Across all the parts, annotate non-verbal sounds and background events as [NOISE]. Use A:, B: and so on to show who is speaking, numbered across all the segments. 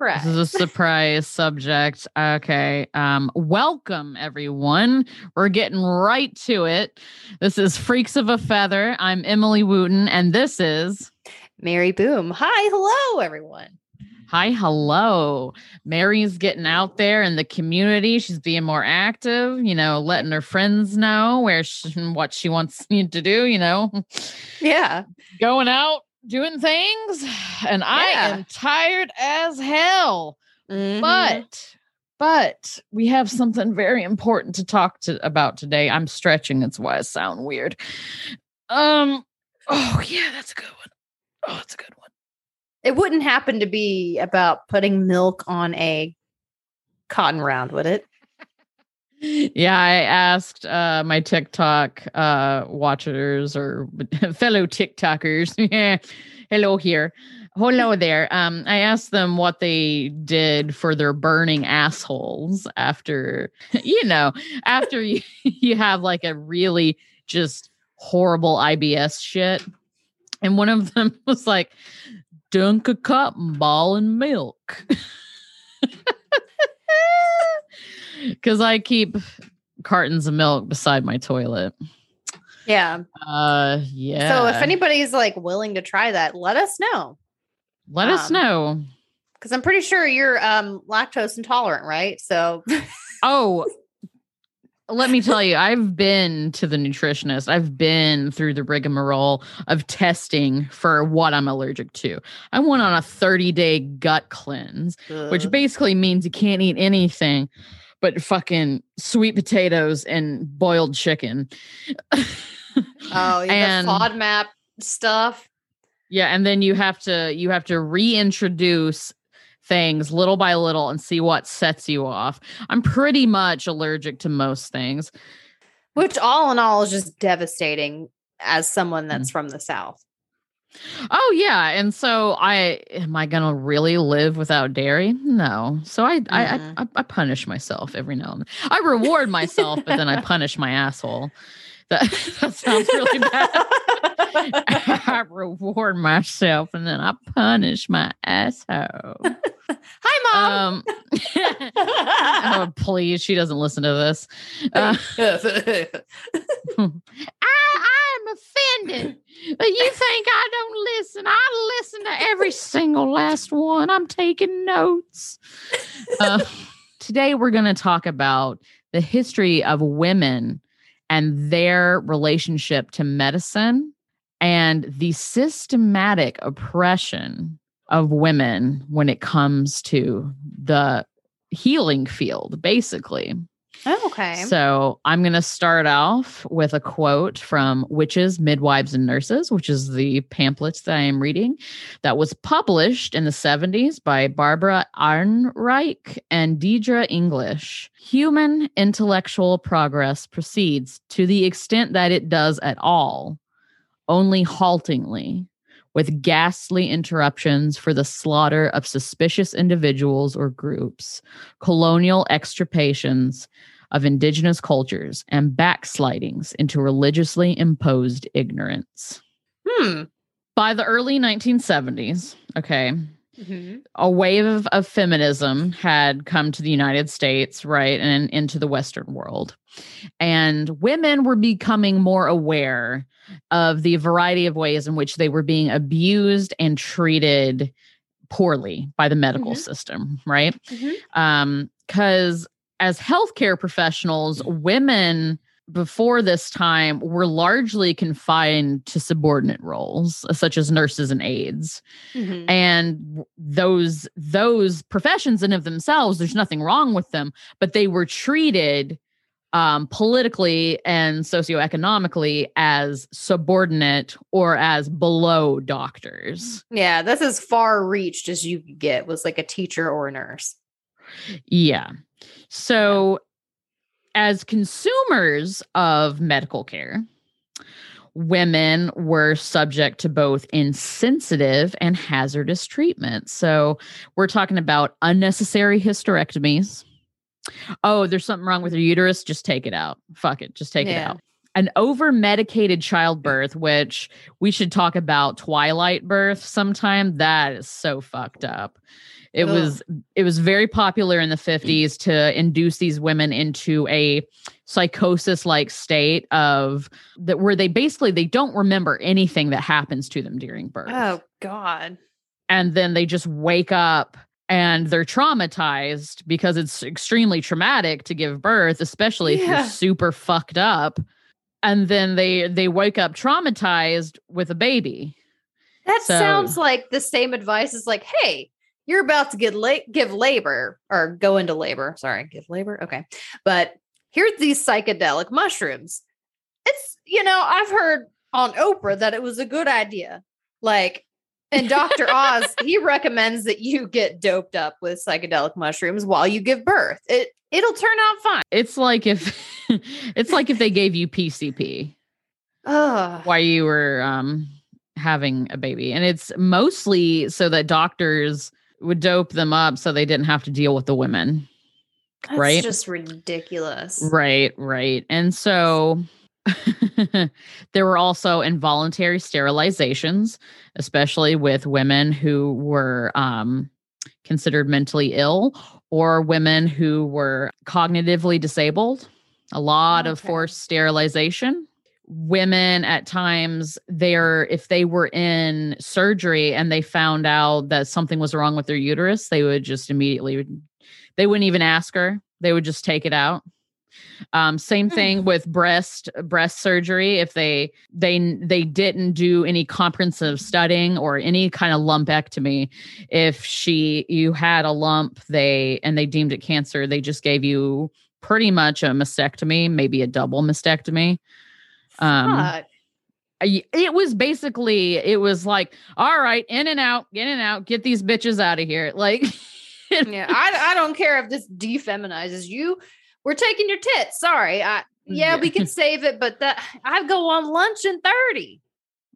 A: surprise.
B: This is a [LAUGHS] surprise subject. Okay. Um, welcome everyone. We're getting right to it. This is Freaks of a Feather. I'm Emily Wooten, and this is
A: Mary Boom. Hi, hello, everyone.
B: Hi, hello. Mary's getting out there in the community. She's being more active, you know, letting her friends know where she, what she wants you to do, you know,
A: Yeah. [LAUGHS]
B: going out, doing things. [SIGHS] And I am tired as hell.
A: Mhm.
B: but but we have something very important to talk to about today i'm stretching that's why i sound weird um oh yeah that's a good one oh that's a good one
A: it wouldn't happen to be about putting milk on a cotton round, would it?
B: Yeah i asked uh my tiktok uh watchers or [LAUGHS] fellow tiktokers. [LAUGHS] Hello here. Hello [LAUGHS] there. Um i asked them what they did for their burning assholes after you know after you, you have like a really just horrible ibs shit. And one of them was like dunk a cotton ball in milk because i keep cartons of milk beside my toilet
A: Yeah.
B: uh yeah
A: So if anybody's like willing to try that, let us know.
B: let us
A: um,
B: know
A: Because I'm pretty sure you're um lactose intolerant, right? So
B: Oh, let me tell you, I've been to the nutritionist. I've been through the rigmarole of testing for what I'm allergic to. I went on a 30 day gut cleanse, which basically means you can't eat anything but fucking sweet potatoes and boiled chicken. [LAUGHS]
A: oh, yeah,
B: and-
A: the FODMAP stuff.
B: Yeah, and then you have to you have to reintroduce things little by little and see what sets you off. I'm pretty much allergic to most things.
A: Which all in all is just devastating as someone
B: Mm.
A: that's from the South.
B: Oh yeah, and so I am I gonna really live without dairy? No. So I I,
A: Mhm.
B: I I punish myself every now and then. I reward myself, but then I [LAUGHS] punish my asshole. That [LAUGHS] that sounds really bad. [LAUGHS] I reward myself and then I punish my asshole. [LAUGHS]
A: Hi, mom.
B: Um, [LAUGHS] oh, please, she doesn't listen to this. Uh, [LAUGHS] I, I'm offended. But you think I don't listen? I listen to every single last one. I'm taking notes. Uh, today, we're going to talk about the history of women and their relationship to medicine and the systematic oppression of women when it comes to the healing field, basically.
A: oh, okay.
B: So I'm going to start off with a quote from Witches, Midwives, and Nurses, which is the pamphlet that I am reading that was published in the 70s by Barbara Ehrenreich and Deirdre English. Human intellectual progress proceeds to the extent that it does at all, only haltingly. With ghastly interruptions for the slaughter of suspicious individuals or groups, colonial extirpations, of indigenous cultures and backslidings into religiously imposed ignorance.
A: Hmm.
B: By the early 1970s, okay,
A: Mhm.
B: a wave of, of feminism had come to the United States, right, and into the Western world. And women were becoming more aware of the variety of ways in which they were being abused and treated poorly by the medical
A: Mhm.
B: system, right?
A: Mhm.
B: um because as healthcare professionals women before this time were largely confined to subordinate roles such as nurses and aides
A: Mhm.
B: and those those professions in of themselves there's nothing wrong with them but they were treated um, politically and socioeconomically as subordinate or as below doctors
A: Yeah, that's as far reached as you could get was like a teacher or a nurse.
B: Yeah. So, as consumers of medical care, women were subject to both insensitive and hazardous treatment. So, we're talking about unnecessary hysterectomies. Oh, there's something wrong with your uterus. Just take it out. Fuck it. Just take it out. an over medicated childbirth, which we should talk about twilight birth sometime. That is so fucked up. It
A: Ugh.
B: was it was very popular in the mm. 50s to induce these women into a psychosis like state of that where they basically they don't remember anything that happens to them during birth.
A: Oh God.
B: And then they just wake up and they're traumatized because it's extremely traumatic to give birth, especially if you're super fucked up. And then they they wake up traumatized with a baby.
A: That
B: So-
A: sounds like the same advice as like, hey, you're about to get la- give labor or go into labor. Sorry, give labor. Okay. But here's these psychedelic mushrooms. It's, you know, I've heard on Oprah that it was a good idea. Like, and Dr. [LAUGHS] Oz, he recommends that you get doped up with psychedelic mushrooms while you give birth. It it'll turn out fine.
B: It's like if [LAUGHS] it's like if they gave you PCP while you were um having a baby. And it's mostly so that doctors would dope them up so they didn't have to deal with the women.
A: That's
B: right?
A: just ridiculous.
B: Right, right. And so [LAUGHS] there were also involuntary sterilizations, especially with women who were um, considered mentally ill or women who were cognitively disabled. A lot of forced sterilization. Women at times, they're if they were in surgery and they found out that something was wrong with their uterus, they would just immediately they wouldn't even ask her. They would just take it out. Um, same
A: Hmm.
B: thing with breast breast surgery. If they they they didn't do any comprehensive studying or any kind of lumpectomy, if she you had a lump, they and they deemed it cancer, they just gave you pretty much a mastectomy, maybe a double mastectomy. Um,
A: Fuck.
B: It was basically it was like all right in and out in and out get these bitches out of here [LAUGHS] like
A: yeah, I, [LAUGHS] I don't care if this defeminizes you. We're taking your tits. Sorry. I yeah,
B: Yeah.
A: we can save it, but that I go on lunch in 30.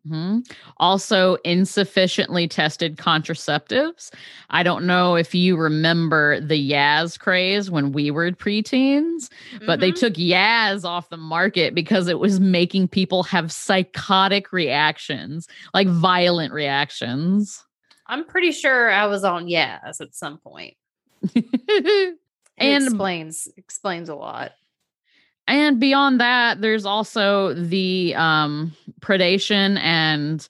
B: Mhm. Also, insufficiently tested contraceptives. I don't know if you remember the Yaz craze when we were preteens, but they
A: Mhm.
B: took Yaz off the market because it was making people have psychotic reactions, like violent reactions.
A: I'm pretty sure I was on Yaz at some point. [LAUGHS]
B: And-
A: explains explains a lot.
B: And beyond that there's also the um predation and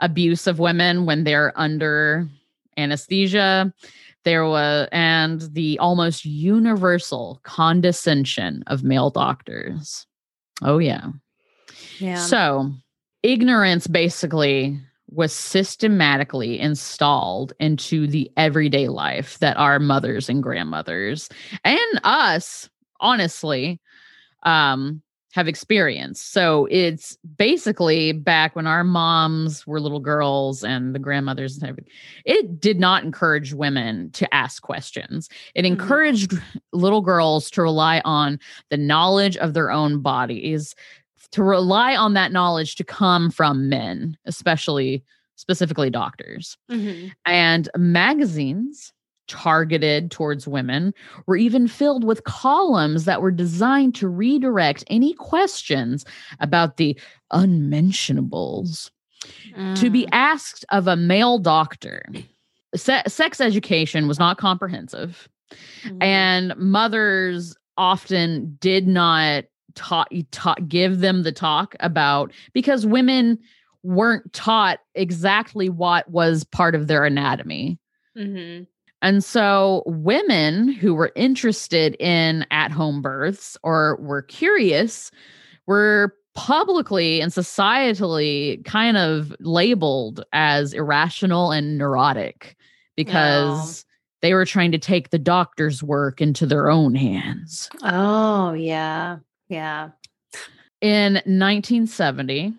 B: abuse of women when they're under anesthesia. There was and the almost universal condescension of male doctors. Oh yeah.
A: Yeah.
B: so ignorance basically was systematically installed into the everyday life that our mothers and grandmothers and us honestly um have experienced so it's basically back when our moms were little girls and the grandmothers and everything it did not encourage women to ask questions it
A: Mhm.
B: encouraged little girls to rely on the knowledge of their own bodies to rely on that knowledge to come from men especially specifically doctors
A: Mhm.
B: and magazines targeted towards women were even filled with columns that were designed to redirect any questions about the unmentionables to be
A: Mm.
B: asked of a male doctor. Se- sex education was not comprehensive,
A: Mhm.
B: and mothers often did not taught, taught give them the talk about because women weren't taught exactly what was part of their anatomy.
A: Mhm.
B: And so, women who were interested in at home births or were curious were publicly and societally kind of labeled as irrational and neurotic because they were trying to take the doctor's work into their own hands.
A: Oh yeah. Yeah.
B: In 1970,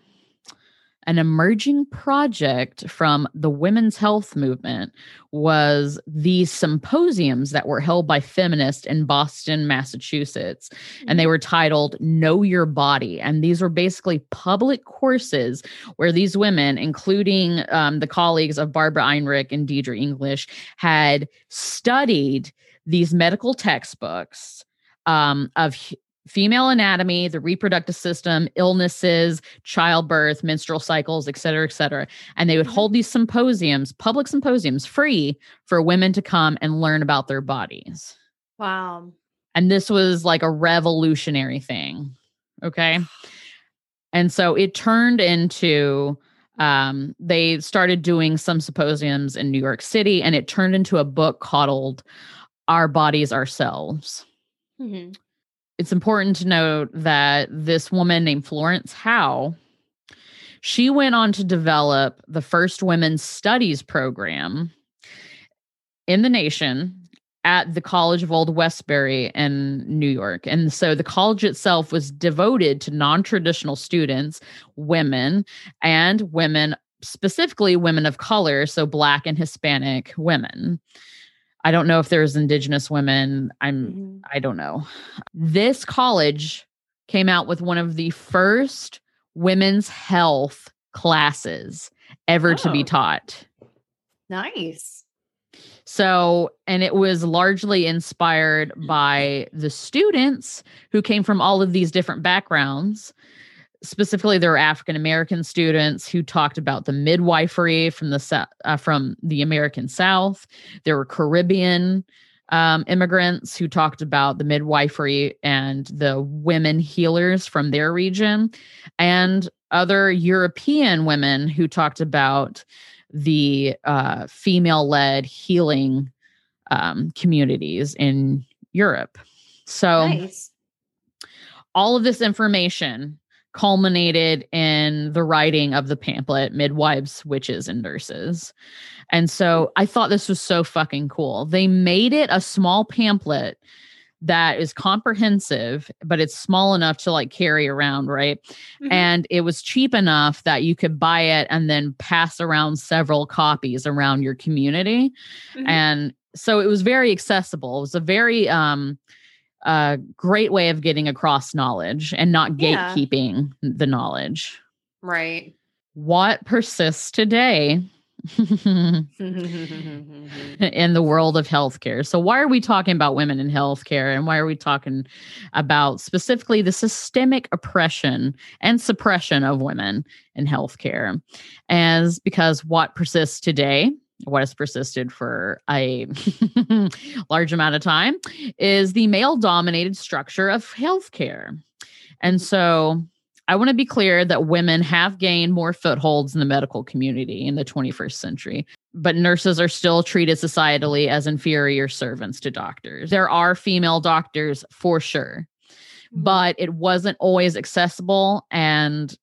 B: an emerging project from the women's health movement was these symposiums that were held by feminists in Boston, Massachusetts. And they were titled Know Your Body. And these were basically public courses where these women, including um, the colleagues of Barbara Ehrenreich and Deirdre English, had studied these medical textbooks um, of female anatomy, the reproductive system, illnesses, childbirth, menstrual cycles, et cetera, et cetera. And they would
A: Mhm.
B: hold these symposiums, public symposiums, free for women to come and learn about their bodies.
A: Wow.
B: And this was like a revolutionary thing. Okay. And so it turned into, um, they started doing some symposiums in New York City, and it turned into a book called Our Bodies Ourselves.
A: Mhm.
B: It's important to note that this woman named Florence Howe, she went on to develop the first women's studies program in the nation at the College of Old Westbury in New York. And so the college itself was devoted to non traditional students, women, and women, specifically women of color, so Black and Hispanic women. I don't know if there's Indigenous women. I'm,
A: Mhm.
B: I don't know. This college came out with one of the first women's health classes ever to be
A: Oh.
B: taught.
A: Nice.
B: So, and it was largely inspired by the students who came from all of these different backgrounds. Specifically, there were African American students who talked about the midwifery from the uh, from the American South. There were Caribbean um, immigrants who talked about the midwifery and the women healers from their region, and other European women who talked about the uh, female led healing um, communities in Europe. So,
A: nice.
B: all of this information culminated in the writing of the pamphlet Midwives, Witches, and Nurses. And so I thought this was so fucking cool. They made it a small pamphlet that is comprehensive, but it's small enough to like carry around, right?
A: Mhm.
B: and it was cheap enough that you could buy it and then pass around several copies around your community
A: Mhm.
B: and so it was very accessible it was a very um uh great way of getting across knowledge and not
A: Yeah.
B: gatekeeping the knowledge
A: right.
B: what persists today [LAUGHS] in the world of healthcare. So, why are we talking about women in healthcare? And why are we talking about specifically the systemic oppression and suppression of women in healthcare? As because what persists today, what has persisted for a [LAUGHS] large amount of time, is the male dominated structure of healthcare. And so, I want to be clear that women have gained more footholds in the medical community in the 21st century, but nurses are still treated societally as inferior servants to doctors. There are female doctors for sure, mm-hmm. but it wasn't always accessible. And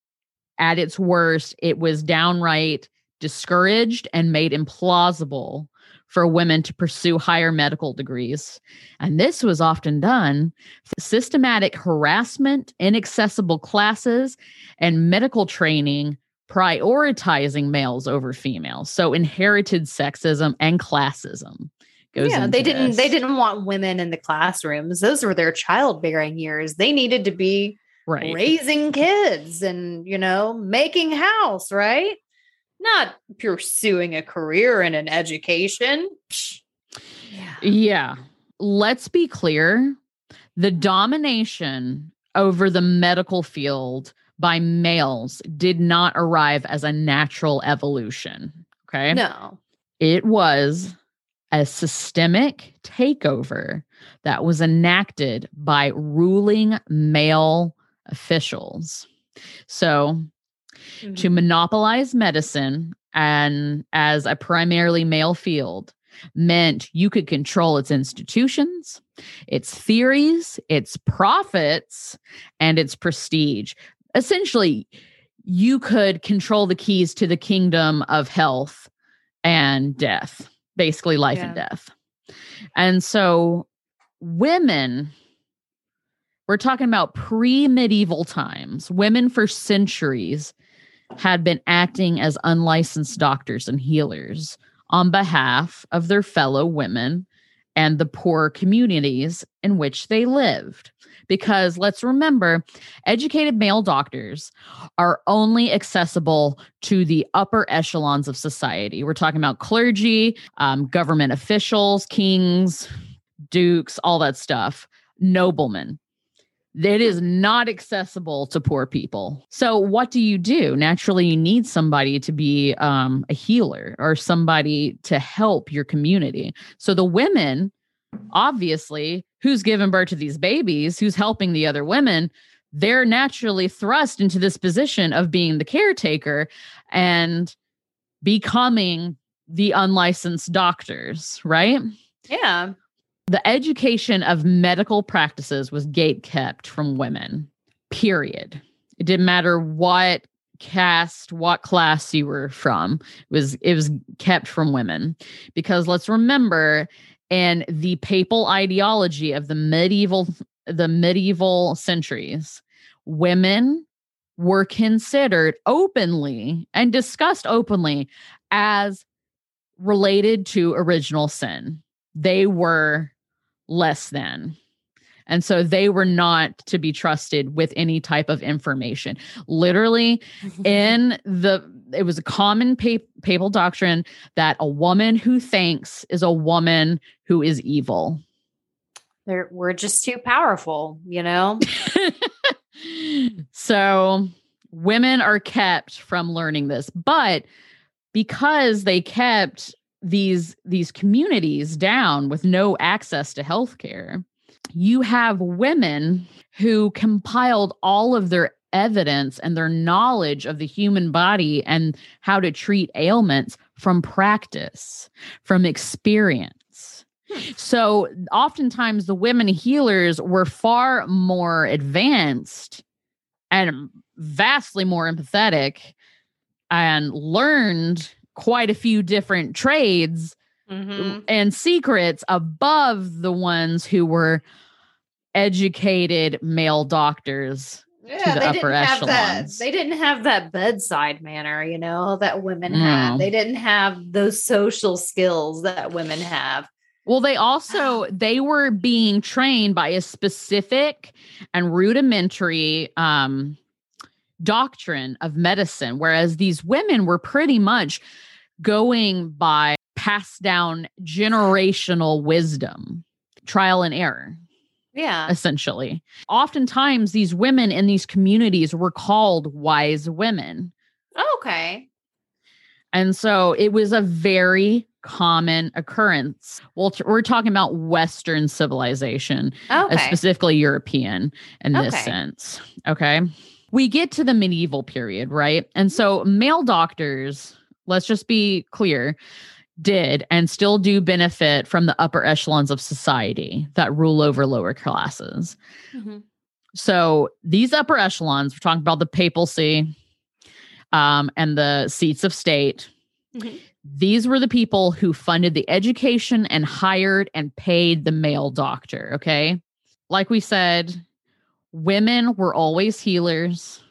B: at its worst, it was downright discouraged and made implausible for women to pursue higher medical degrees. And this was often done systematic harassment, inaccessible classes, and medical training prioritizing males over females. So inherited sexism and classism goes
A: yeah, they didn't. They didn't want women in the classrooms. Those were their childbearing years. They needed to be
B: right.
A: raising kids and you know making house, right? Not pursuing a career in an education. Yeah.
B: Yeah. Let's be clear. The domination over the medical field by males did not arrive as a natural evolution. Okay.
A: No.
B: It was a systemic takeover that was enacted by ruling male officials. So, to
A: Mhm.
B: monopolize medicine and as a primarily male field meant you could control its institutions, its theories, its profits, and its prestige. Essentially, you could control the keys to the kingdom of health and death, basically life and death. And so, women, we're talking about pre medieval times, women for centuries had been acting as unlicensed doctors and healers on behalf of their fellow women and the poor communities in which they lived. Because let's remember, educated male doctors are only accessible to the upper echelons of society. We're talking about clergy, um, government officials, kings, dukes, all that stuff, noblemen. It is not accessible to poor people. So, what do you do? Naturally, you need somebody to be um, a healer or somebody to help your community. So, the women, obviously, who's given birth to these babies, who's helping the other women, they're naturally thrust into this position of being the caretaker and becoming the unlicensed doctors, right?
A: Yeah.
B: The education of medical practices was gate kept from women, period. It didn't matter what caste, what class you were from. It was it was kept from women. Because let's remember in the papal ideology of the medieval the medieval centuries, women were considered openly and discussed openly as related to original sin. They were less than. And so they were not to be trusted with any type of information. Literally, [LAUGHS] in the, it was a common papal doctrine that a woman who thinks is a woman who is evil.
A: They're, we're just too powerful, you know? [LAUGHS]
B: so women are kept from learning this. But because they kept these these communities down with no access to health care you have women who compiled all of their evidence and their knowledge of the human body and how to treat ailments from practice from experience hmm. so oftentimes the women healers were far more advanced and vastly more empathetic and learned quite a few different trades mm-hmm. and secrets above the ones who were educated male doctors yeah, to the upper echelons.
A: That, they didn't have that bedside manner, you know, that women no. have. They didn't have those social skills that women have.
B: Well, they also [SIGHS] they were being trained by a specific and rudimentary um doctrine of medicine, whereas these women were pretty much going by passed down generational wisdom, trial and error.
A: Yeah.
B: Essentially. Oftentimes, these women in these communities were called wise women.
A: Okay.
B: And so it was a very common occurrence. Well, we're talking about Western civilization, uh, okay. specifically European in this sense. Okay we get to the medieval period, right? And so male doctors, let's just be clear, did and still do benefit from the upper echelons of society that rule over lower classes. Mm-hmm. So these upper echelons, we're talking about the papacy um, and the seats of state. Mm-hmm. These were the people who funded the education and hired and paid the male doctor. Okay. Like we said, women were always healers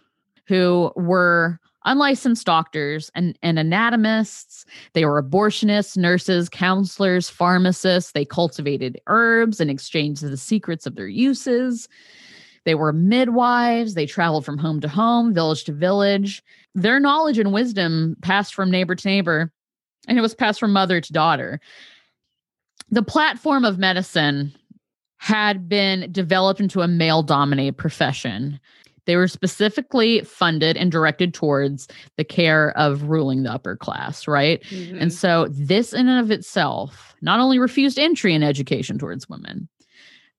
B: who were unlicensed doctors and, and anatomists. They were abortionists, nurses, counselors, pharmacists. They cultivated herbs and exchanged the secrets of their uses. They were midwives. They traveled from home to home, village to village. Their knowledge and wisdom passed from neighbor to neighbor, and it was passed from mother to daughter. The platform of medicine had been developed into a male dominated profession. They were specifically funded and directed towards the care of ruling the upper class, right? Mm-hmm. And so, this in and of itself not only refused entry in education towards women,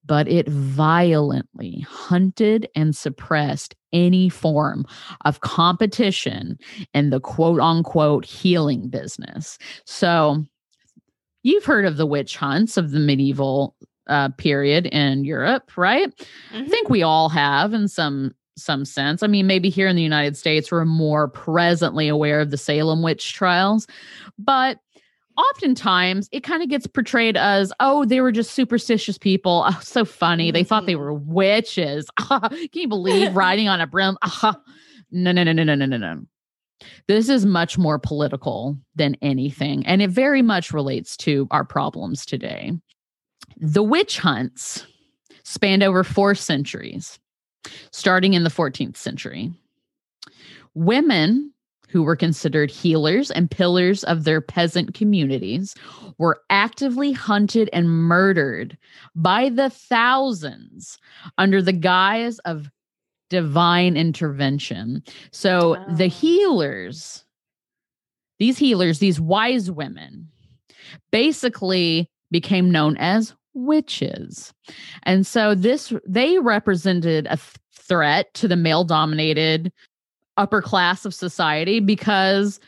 B: but it violently hunted and suppressed any form of competition in the quote unquote healing business. So, you've heard of the witch hunts of the medieval uh, period in Europe, right? Mm-hmm. I think we all have in some some sense. I mean, maybe here in the United States we're more presently aware of the Salem witch trials, but oftentimes it kind of gets portrayed as, oh, they were just superstitious people. [LAUGHS] Oh, so funny. They thought they mm-hmm. were witches. [LAUGHS] Can you believe [LAUGHS] riding on a broom? no, no, no, no, no, no, no, no. This is much more political than anything, and it very much relates to our problems today. The witch hunts spanned over four centuries, starting in the 14th century. Women who were considered healers and pillars of their peasant communities, were actively hunted and murdered by the thousands under the guise of divine intervention. So the ah. healers, these healers, these wise women, basically became known as witches. And so this they represented a th- threat to the male dominated upper class of society because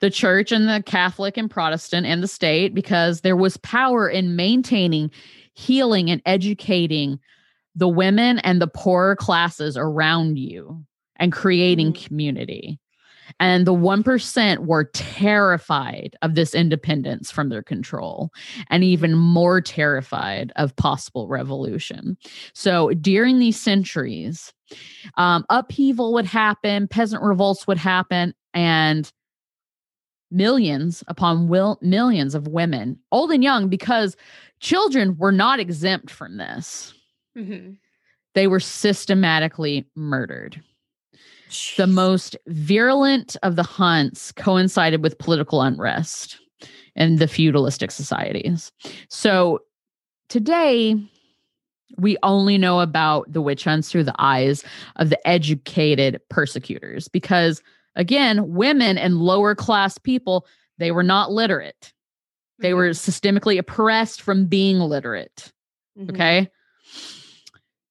B: the church and the Catholic and Protestant and the state because there was power in maintaining healing and educating the women and the poorer classes around you and creating
A: Mhm.
B: community. And the 1% were terrified of this independence from their control and even more terrified of possible revolution. So during these centuries, um, upheaval would happen, peasant revolts would happen, and millions upon will, millions of women, old and young, because children were not exempt from this.
A: Mhm.
B: They were systematically murdered. The most virulent of the hunts coincided with political unrest in the feudalistic societies. So today, we only know about the witch hunts through the eyes of the educated persecutors because, again, women and lower class people, they were not literate. They were systemically oppressed from being literate.
A: Mhm.
B: Okay.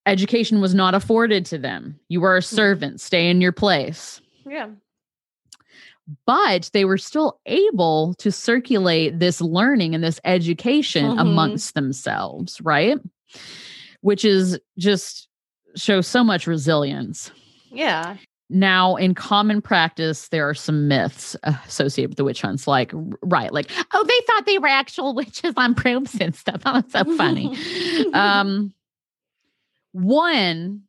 B: Education was not afforded to them. You were a servant, stay in your place.
A: Yeah.
B: But they were still able to circulate this learning and this education
A: Mhm.
B: amongst themselves, right? Which is just shows so much resilience.
A: Yeah.
B: Now, in common practice, there are some myths associated with the witch hunts, like, right, like, oh, they thought they were actual [LAUGHS] witches on proofs and stuff. [LAUGHS] Oh, that's so funny. [LAUGHS] um, one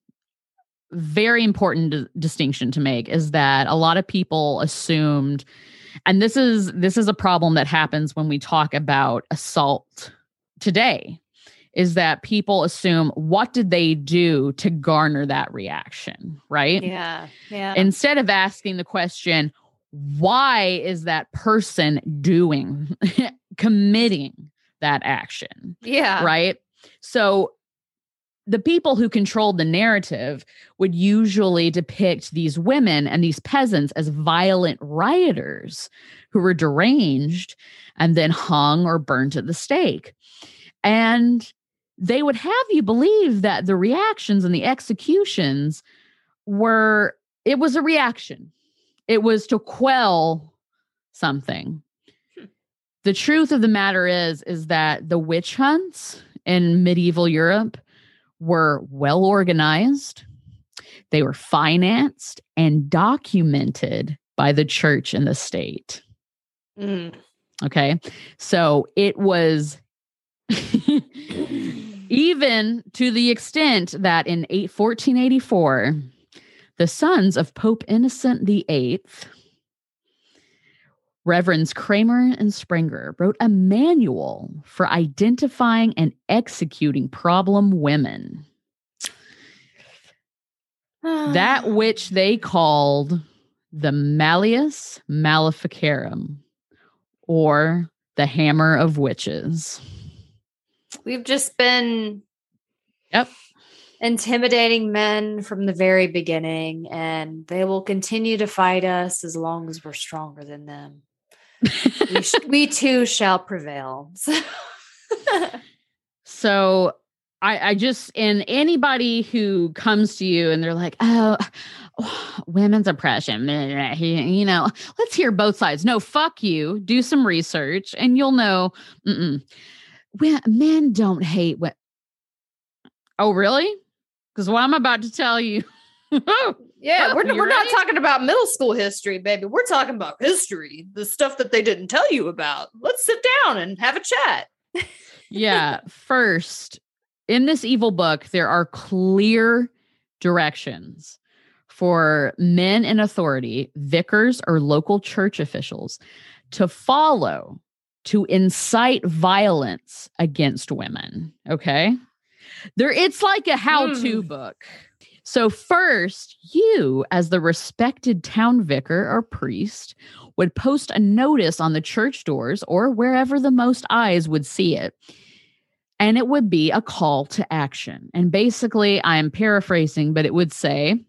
B: very important di- distinction to make is that a lot of people assumed and this is this is a problem that happens when we talk about assault today is that people assume what did they do to garner that reaction right
A: yeah. Yeah.
B: instead of asking the question why is that person doing [LAUGHS] committing that action
A: yeah.
B: right? So the people who controlled the narrative would usually depict these women and these peasants as violent rioters who were deranged and then hung or burned at the stake. And they would have you believe that the reactions and the executions were, it was a reaction, it was to quell something. Hmm. The truth of the matter is, is that the witch hunts in medieval Europe were well organized, they were financed and documented by the church and the state.
A: Mm.
B: Okay. So it was [COUGHS] even to the extent that in eight, 1484, the sons of Pope Innocent VIII, Reverends Kramer and Sprenger, wrote a manual for identifying and executing problem women. that ah. which they called the Malleus Maleficarum or the Hammer of Witches.
A: We've just been
B: Yep.
A: intimidating men from the very beginning, and they will continue to fight us as long as we're stronger than them. [LAUGHS] We, sh- we too shall prevail.
B: So I, I just and anybody who comes to you and they're like, oh, [SIGHS] women's oppression, you know, let's hear both sides. No, fuck you. Do some research and you'll know. Mm-mm. Men don't hate what. Oh, really? Because what I'm about to tell you. [LAUGHS]
A: Oh, yeah, we're, we're not talking about middle school history, baby. We're talking about history, the stuff that they didn't tell you about. Let's sit down and have a chat. [LAUGHS]
B: yeah. First, in this evil book, there are clear directions for men in authority, vicars or local church officials, to follow to incite violence against women. Okay. There, it's like a how to hmm. book. So, first, you, as the respected town vicar or priest, would post a notice on the church doors or wherever the most eyes would see it. And it would be a call to action. And basically, I'm paraphrasing, but it would say,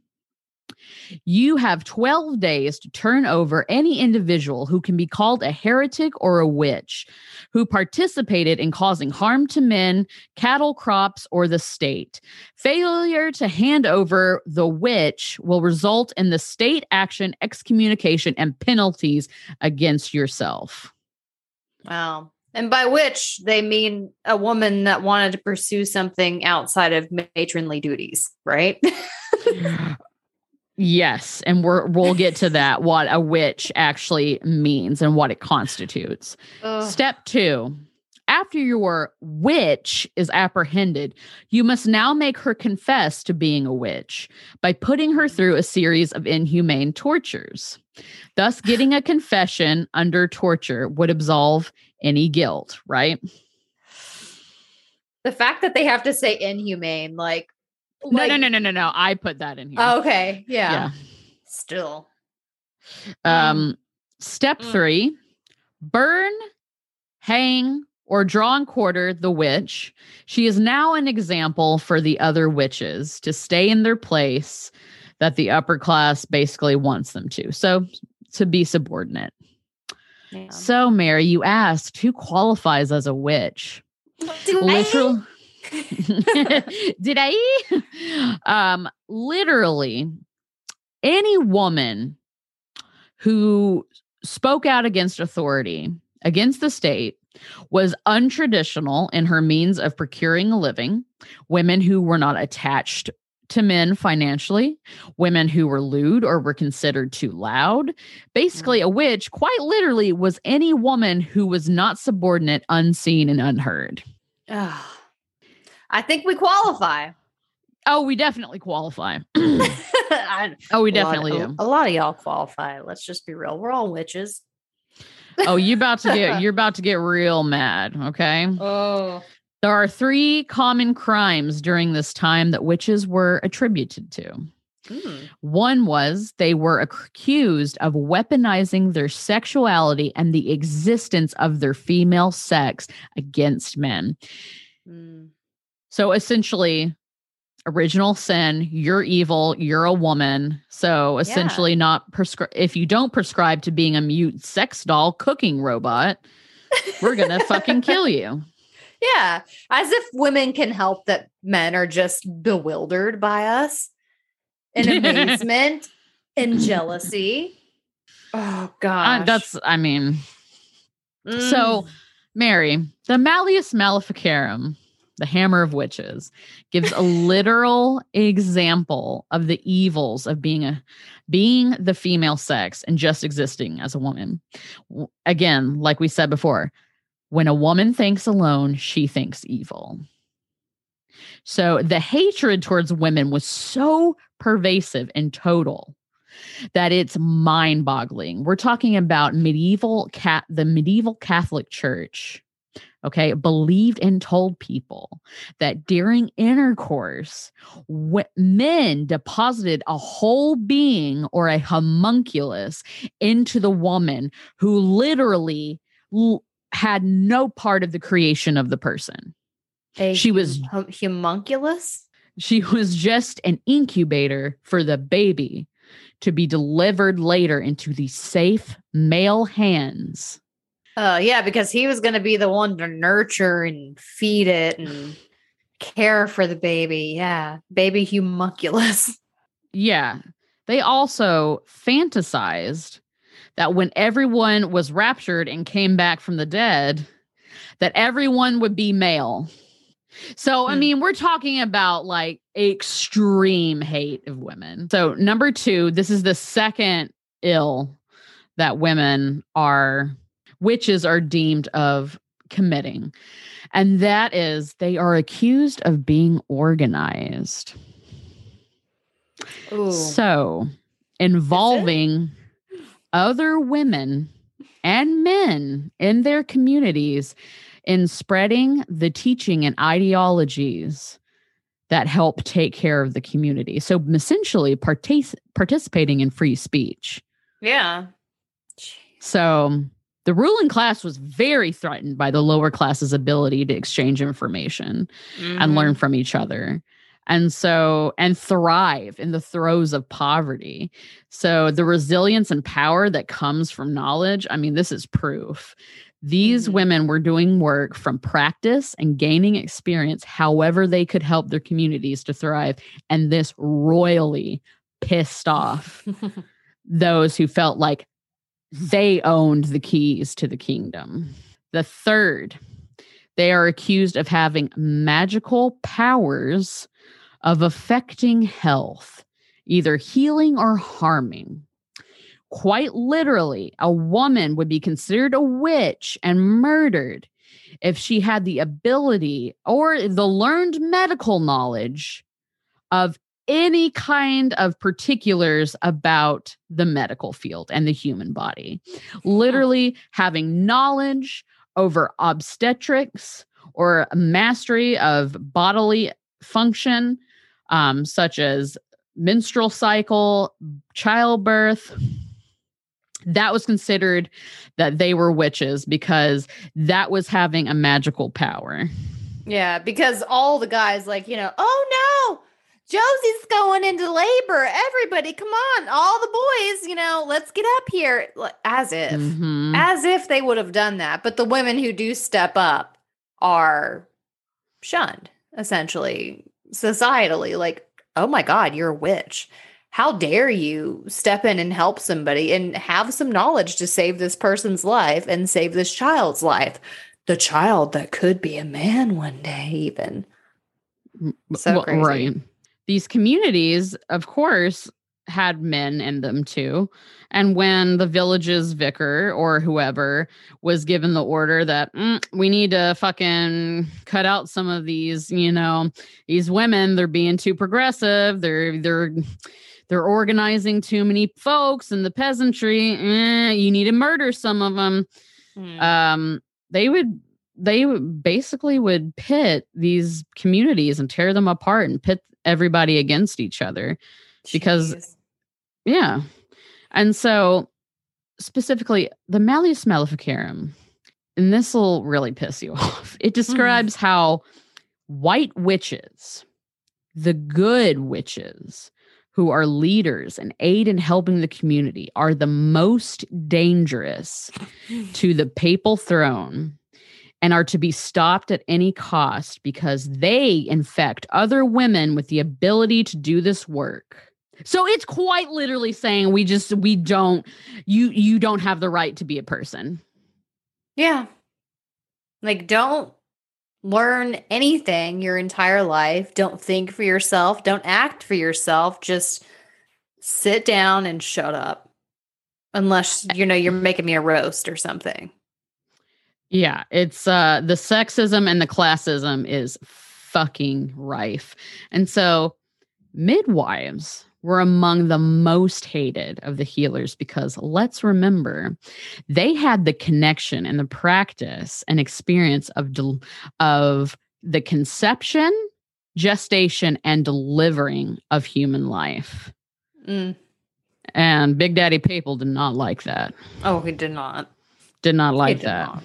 B: you have 12 days to turn over any individual who can be called a heretic or a witch who participated in causing harm to men, cattle, crops, or the state. Failure to hand over the witch will result in the state action, excommunication, and penalties against yourself.
A: Wow. And by which they mean a woman that wanted to pursue something outside of matronly duties, right? [LAUGHS]
B: Yes, and we're we'll get to that what a witch actually means and what it constitutes.
A: Ugh.
B: Step 2. After your witch is apprehended, you must now make her confess to being a witch by putting her through a series of inhumane tortures. Thus, [SIGHS] getting a confession under torture would absolve any guilt, right?
A: the fact that they have to say inhumane, like, like-
B: no, no, no, no, no. I put that in here.
A: Oh, okay. Yeah.
B: yeah.
A: Still.
B: Um, step
A: Mm.
B: three burn, hang, or draw and quarter the witch. She is now an example for the other witches to stay in their place that the upper class basically wants them to. So, to be subordinate.
A: Yeah.
B: So, Mary, you asked who qualifies as a witch?
A: Do I-
B: Literal. [LAUGHS] Did I? Um, literally, any woman who spoke out against authority, against the state, was untraditional in her means of procuring a living. Women who were not attached to men financially, women who were lewd or were considered too loud. Basically, a witch, quite literally, was any woman who was not subordinate, unseen, and unheard.
A: I think we qualify.
B: Oh, we definitely qualify. [LAUGHS] [CLEARS THROAT]
A: I-
B: oh, we
A: lot-
B: definitely
A: a,
B: do.
A: A lot of y'all qualify. Let's just be real. We're all witches.
B: Oh, you about to get [LAUGHS] you're about to get real mad, okay?
A: Oh.
B: There are three common crimes during this time that witches were attributed to.
A: Hmm.
B: One was they were accused of weaponizing their sexuality and the existence of their female sex against men.
A: Hmm.
B: So essentially, original sin, you're evil, you're a woman. So essentially, not prescribe if you don't prescribe to being a mute sex doll cooking robot, we're gonna fucking kill you.
A: Yeah. As if women can help that men are just bewildered by us in [LAUGHS] amazement and jealousy. Oh gosh.
B: Uh, that's, I mean,
A: Mm.
B: so Mary, the Malleus Maleficarum, the hammer of witches, gives a literal example of the evils of being a being the female sex and just existing as a woman. Again, like we said before, when a woman thinks alone, she thinks evil. So the hatred towards women was so pervasive and total that it's mind-boggling. We're talking about medieval cat the medieval Catholic Church okay believed and told people that during intercourse men deposited a whole being or a homunculus into the woman who literally l- had no part of the creation of the person
A: A
B: she was-
A: hum- homunculus.
B: she was just an incubator for the baby to be delivered later into the safe male hands
A: Uh, yeah, because he was going to be the one to nurture and feed it and care for the baby. Yeah, baby homunculus. [LAUGHS]
B: Yeah. They also fantasized that when everyone was raptured and came back from the dead, that everyone would be male. So, I
A: Hmm.
B: mean, we're talking about like extreme hate of women. So, number two, this is the second ill that women are, witches are deemed of committing. And that is they are accused of being organized.
A: Ooh.
B: So, involving other women and men in their communities in spreading the teaching and ideologies that help take care of the community. So essentially partic- participating in free speech.
A: Yeah.
B: So the ruling class was very threatened by the lower class's ability to exchange information
A: Mm-hmm.
B: and learn from each other. And so, and thrive in the throes of poverty. So, the resilience and power that comes from knowledge I mean, this is proof. These
A: Mhm.
B: women were doing work from practice and gaining experience, however, they could help their communities to thrive. And this royally pissed off [LAUGHS] those who felt like they owned the keys to the kingdom. The third, they are accused of having magical powers of affecting health, either healing or harming. Quite literally, a woman would be considered a witch and murdered if she had the ability or the learned medical knowledge of any kind of particulars about the medical field and the human body. Literally having knowledge over obstetrics or mastery of bodily function, um, such as menstrual cycle, childbirth. That was considered that they were witches because that was having a magical power.
A: Yeah, because all the guys, like, you know, oh no, Josie's going into labor. Everybody, come on. All the boys, you know, let's get up here. As if,
B: Mhm.
A: as if they would have done that. But the women who do step up are shunned, essentially, societally. Like, oh my God, you're a witch. How dare you step in and help somebody and have some knowledge to save this person's life and save this child's life? The child that could be a man one day, even. So crazy.
B: Right. These communities, of course, had men in them too. And when the village's vicar or whoever was given the order that "Mm, we need to fucking cut out some of these, you know, these women, they're being too progressive. They're they're they're organizing too many folks in the peasantry. Eh, you need to murder some of them
A: Hmm.
B: um they would they basically would pit these communities and tear them apart and pit everybody against each other because- yeah. And so specifically the malleus maleficarum and this will really piss you [LAUGHS] off. It mm. describes how white witches the good witches who are leaders and aid in helping the community are the most dangerous to the papal throne and are to be stopped at any cost because they infect other women with the ability to do this work. So it's quite literally saying we just we don't you you don't have the right to be a person.
A: Yeah. Like, don't learn anything your entire life. Don't think for yourself. Don't act for yourself. Just sit down and shut up. Unless, you know, you're making me a roast or something.
B: Yeah, it's uh the sexism and the classism is fucking rife. And so midwives were among the most hated of the healers because let's remember they had the connection and the practice and experience of del- of the conception, gestation and delivering of human life.
A: Mm.
B: And Big Daddy Papal did not like that.
A: Oh, he did not.
B: Did not like that.
A: not.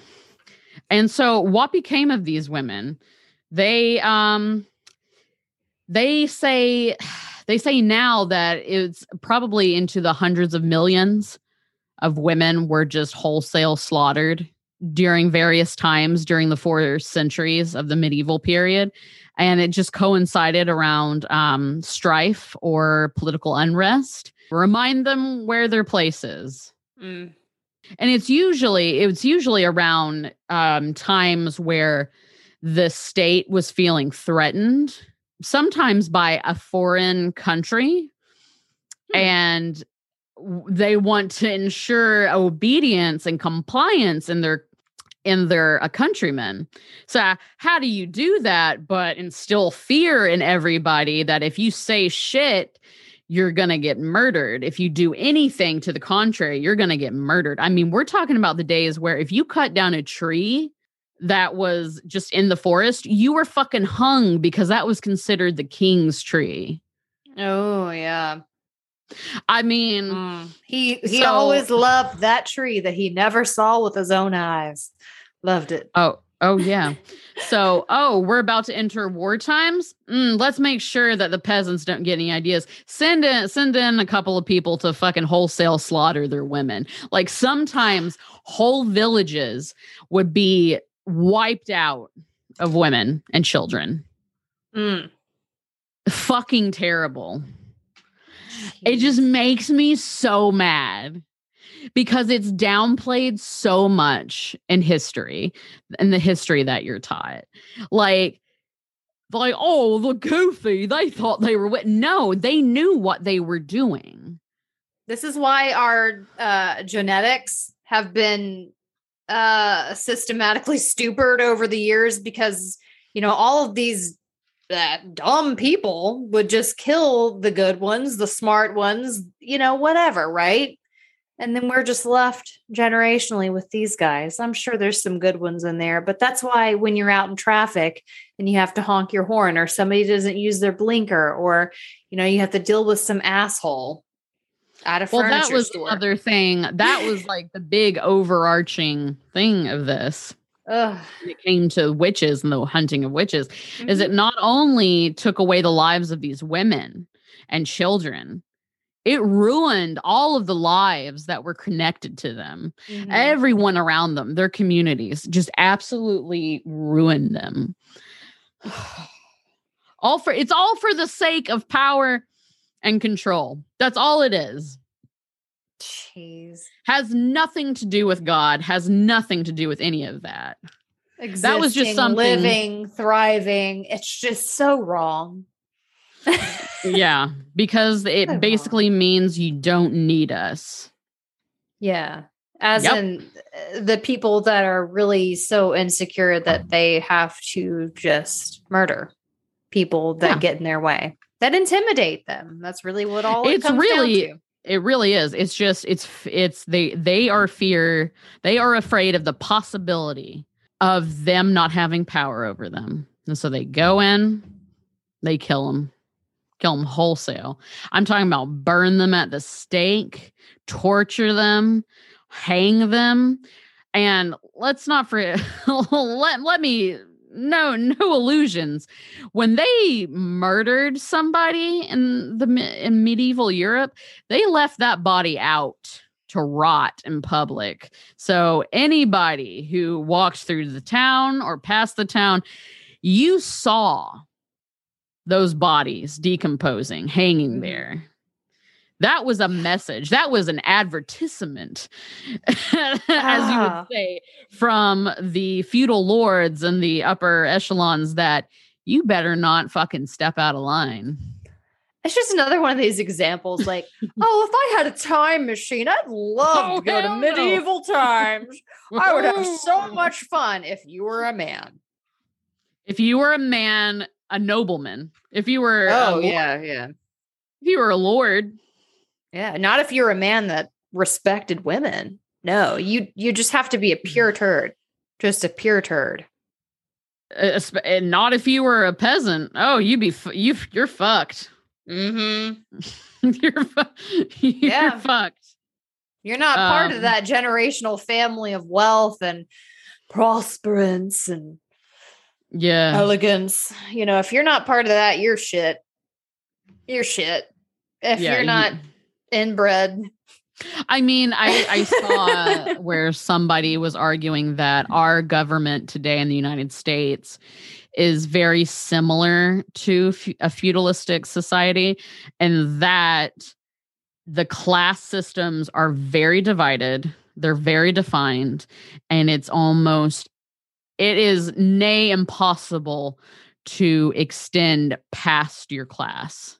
B: And so what became of these women? They um they say [SIGHS] they say now that it's probably into the hundreds of millions of women were just wholesale slaughtered during various times during the four centuries of the medieval period and it just coincided around um, strife or political unrest remind them where their place is
A: Mm.
B: And it's usually it's usually around um, times where the state was feeling threatened sometimes by a foreign country
A: Hmm.
B: and they want to ensure obedience and compliance in their in their uh, countrymen so how do you do that but instill fear in everybody that if you say shit you're going to get murdered. If you do anything to the contrary, you're going to get murdered. I mean, we're talking about the days where if you cut down a tree that was just in the forest, you were fucking hung because that was considered the king's tree.
A: Oh yeah.
B: I mean,
A: Mm. He he
B: So-
A: always loved that tree that he never saw with his own eyes. Loved it.
B: oh, oh yeah. [LAUGHS] So, oh, we're about to enter war times. Mm, let's make sure that the peasants don't get any ideas. Send in, send in a couple of people to fucking wholesale slaughter their women. Like sometimes whole villages would be wiped out of women and children.
A: Mm.
B: Fucking terrible. It just makes me so mad because it's downplayed so much in history in the history that you're taught. Like, like, oh, the goofy, they thought they were wit. No, they knew what they were doing.
A: This is why our uh, genetics have been uh, systematically stupid over the years because, you know, all of these uh, dumb people would just kill the good ones, the smart ones, you know, whatever, right? And then we're just left generationally with these guys. I'm sure there's some good ones in there, but that's why when you're out in traffic and you have to honk your horn or somebody doesn't use their blinker or, you know, you have to deal with some asshole at a
B: Well,
A: furniture
B: that was
A: store.
B: another thing. That was [LAUGHS] like the big overarching thing of this.
A: Ugh.
B: It came to witches and the hunting of witches, is
A: Mhm.
B: it not only took away the lives of these women and children, it ruined all of the lives that were connected to them.
A: Mhm.
B: Everyone around them, their communities, just absolutely ruined them. [SIGHS] all for it's all for the sake of power and control. That's all it is.
A: Jeez.
B: Has nothing to do with God, has nothing to do with any of that. That was just something-
A: living, thriving. It's just so wrong.
B: Yeah, because
A: So
B: it
A: wrong.
B: basically means you don't need us.
A: Yeah. As
B: Yep.
A: in uh, the people that are really so insecure that they have to just murder people that
B: Yeah.
A: get in their way, that intimidate them. That's really what all it
B: It's
A: comes
B: really-. It really is. It's just it's it's they they are fear they are afraid of the possibility of them not having power over them. And so they go in, they kill them. Kill them wholesale. I'm talking about burn them at the stake, torture them, hang them, and let's not forget [LAUGHS] let let me no no illusions when they murdered somebody in the in medieval Europe they left that body out to rot in public. So anybody who walked through the town or past the town, you saw those bodies decomposing, hanging
A: Mhm.
B: there. That was a message. That was an advertisement, [LAUGHS] as you
A: Ah.
B: would say, from the feudal lords and the upper echelons that you better not fucking step out of line.
A: It's just another one of these examples like, oh, if I had a time machine, I'd [LAUGHS] love
B: Oh,
A: to go to
B: hell no.
A: medieval times. I would have so [LAUGHS] much fun if you were a man.
B: If you were a man, a nobleman. If you were,
A: Oh,
B: lord-
A: yeah, yeah.
B: If you were a lord,
A: Yeah. Not if you're a man that respected women. No, you you just have to be a pure turd. Just a pure turd.
B: uh, and not if you were a peasant. Oh, you'd be you. You're fucked.
A: Mm-hmm. [LAUGHS]
B: you're fu- you're
A: Yeah.
B: fucked.
A: You're not part
B: Um,
A: of that generational family of wealth and prosperance and
B: Yeah.
A: elegance. You know, if you're not part of that, you're shit. You're shit. If
B: Yeah,
A: you're
B: you-
A: not inbred.
B: I mean, I, I saw [LAUGHS] where somebody was arguing that our government today in the United States is very similar to a feudalistic society, and that the class systems are very divided, they're very defined, and it's almost, it is nay impossible to extend past your class.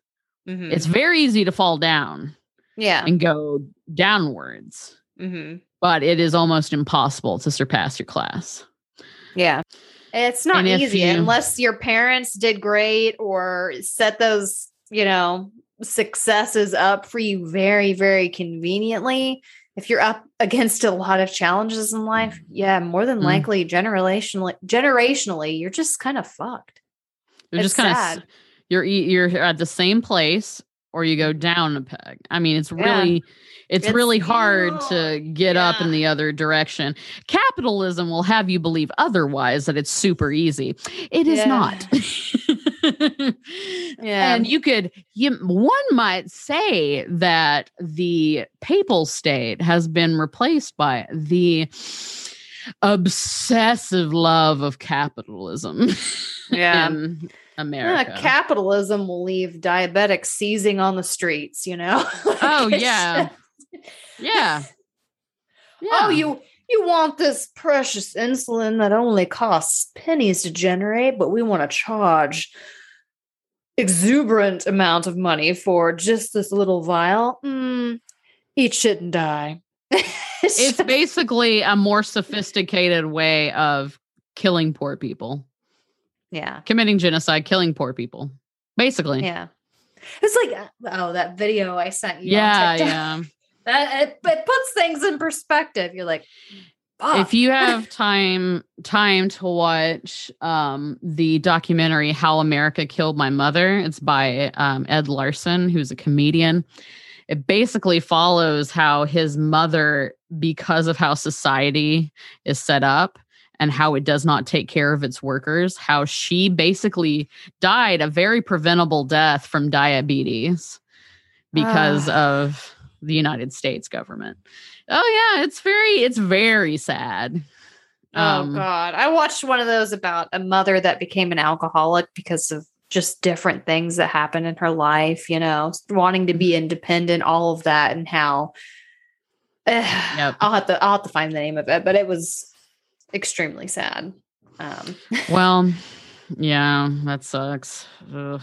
A: Mhm.
B: It's very easy to fall down
A: yeah.
B: and go downwards
A: hmm
B: but it is almost impossible to surpass your class.
A: Yeah. It's not
B: And
A: easy
B: you-
A: unless your parents did great or set those, you know, successes up for you very, very conveniently. if you're up [LAUGHS] against a lot of challenges in life, yeah, more than
B: Mm.
A: likely generationally generationally, you're just kind of fucked.
B: You're
A: It's
B: just kind of you're you're at the same place or you go down a peg. I mean, it's
A: Yeah.
B: really it's,
A: It's-
B: really hard to get up in the other direction. Capitalism will have you believe otherwise that it's super easy. It is
A: Yeah.
B: not. [LAUGHS] [LAUGHS]
A: Yeah.
B: And you could you one might say that the papal state has been replaced by the obsessive love of capitalism [LAUGHS]
A: Yeah.
B: in
A: Yeah,
B: America.
A: capitalism will leave diabetics seizing on the streets, you know? [LAUGHS] Oh, like,
B: Oh, yeah.
A: just-
B: yeah.
A: Oh, you you want this precious insulin that only costs pennies to generate, but we want to charge exuberant amount of money for just this little vial. Mm, eat shit and die. [LAUGHS]
B: it's basically a more sophisticated way of killing poor people,
A: yeah.
B: committing genocide, killing poor people. Basically.
A: Yeah. It's like uh, oh, that video I sent you.
B: Yeah,
A: TikTok.
B: yeah. [LAUGHS]
A: That it, it puts things in perspective. You're like, fuck.
B: if you have time time to watch um the documentary how america killed my mother it's by um, ed larson who's a comedian it basically follows how his mother because of how society is set up and how it does not take care of its workers how she basically died a very preventable death from diabetes because of the united states government oh yeah it's very it's very sad
A: Oh um, God. I watched one of those about a mother that became an alcoholic because of just different things that happened in her life, you know, wanting to be mm-hmm. independent, all of that, and how [SIGHS]
B: Yep.
A: I'll have to I'll have to find the name of it, but it was extremely sad. Um [LAUGHS]
B: well yeah that sucks Ugh.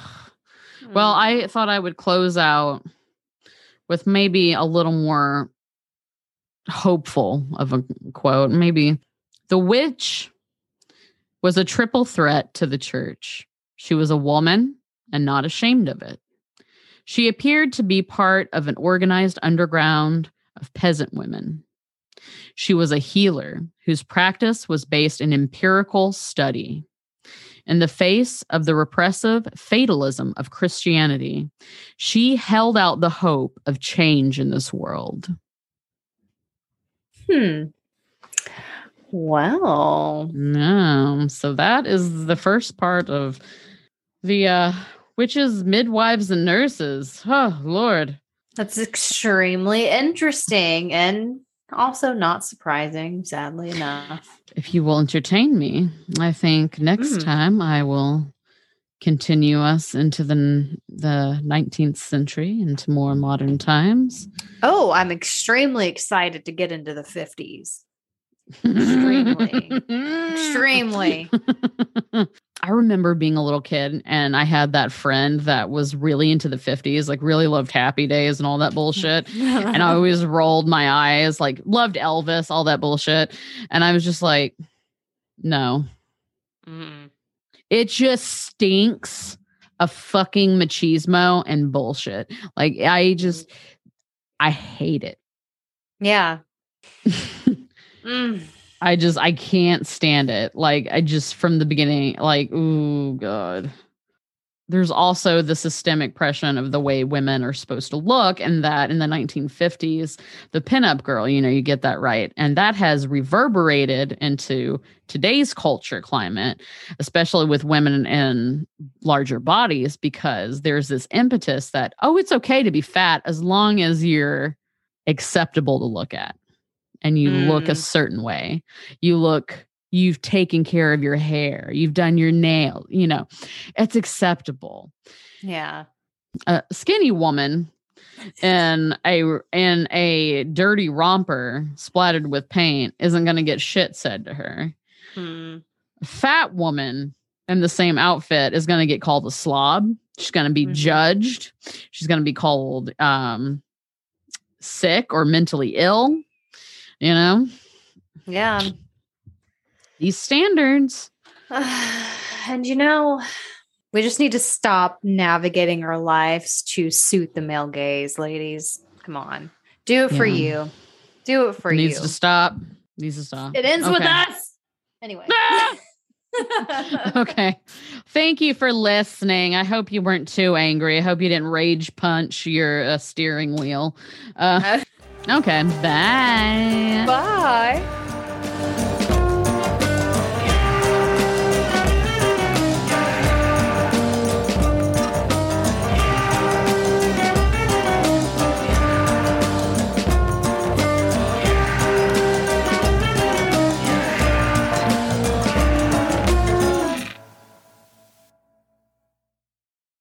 B: well mm. i thought i would close out with maybe a little more hopeful of a quote maybe the witch was a triple threat to the church. She was a woman and not ashamed of it. She appeared to be part of an organized underground of peasant women. She was a healer whose practice was based in empirical study in the face of the repressive fatalism of Christianity, she held out the hope of change in this world.
A: Hmm. Well,
B: No, so that is the first part of the uh witches, midwives, and nurses. Oh Lord.
A: that's extremely interesting and also not surprising, sadly enough.
B: If you will entertain me, I think next
A: Mm.
B: time I will continue us into the the 19th century, into more modern times.
A: Oh, I'm extremely excited to get into the 50s. Extremely. Extremely. [LAUGHS]
B: I remember being a little kid and I had that friend that was really into the 50s, like really loved Happy Days and all that bullshit. and I [LAUGHS] always rolled my eyes, like loved Elvis, all that bullshit. And I was just like, no,
A: Mm.
B: it just stinks of fucking machismo and bullshit. Like, I just, I hate it.
A: Yeah. [LAUGHS] Mm.
B: I just I can't stand it. Like I just from the beginning, like, ooh god. There's also the systemic pressure of the way women are supposed to look, and that in the 1950s, the pinup girl, you know, you get that right. And that has reverberated into today's culture climate, especially with women in larger bodies, because there's this impetus that, oh, it's okay to be fat as long as you're acceptable to look at and you look a
A: Mm.
B: certain way. You look, you've taken care of your hair, you've done your nail, you know, it's acceptable.
A: Yeah.
B: A skinny woman in a in a dirty romper splattered with paint isn't going to get shit said to her.
A: Mm.
B: Fat woman in the same outfit is going to get called a slob. She's going to be
A: Mhm.
B: judged. She's going to be called um sick or mentally ill. You know,
A: Yeah.
B: these standards. [SIGHS]
A: and you know, we just need to stop navigating our lives to suit the male gaze, ladies. Come on. Do it for
B: Yeah.
A: you. Do it for
B: Needs
A: you.
B: to stop. Needs to stop.
A: It ends with us. Anyway. [LAUGHS]
B: okay. Thank you for listening. I hope you weren't too angry. I hope you didn't rage punch your uh, steering wheel. Uh, okay. Bye.
A: Bye.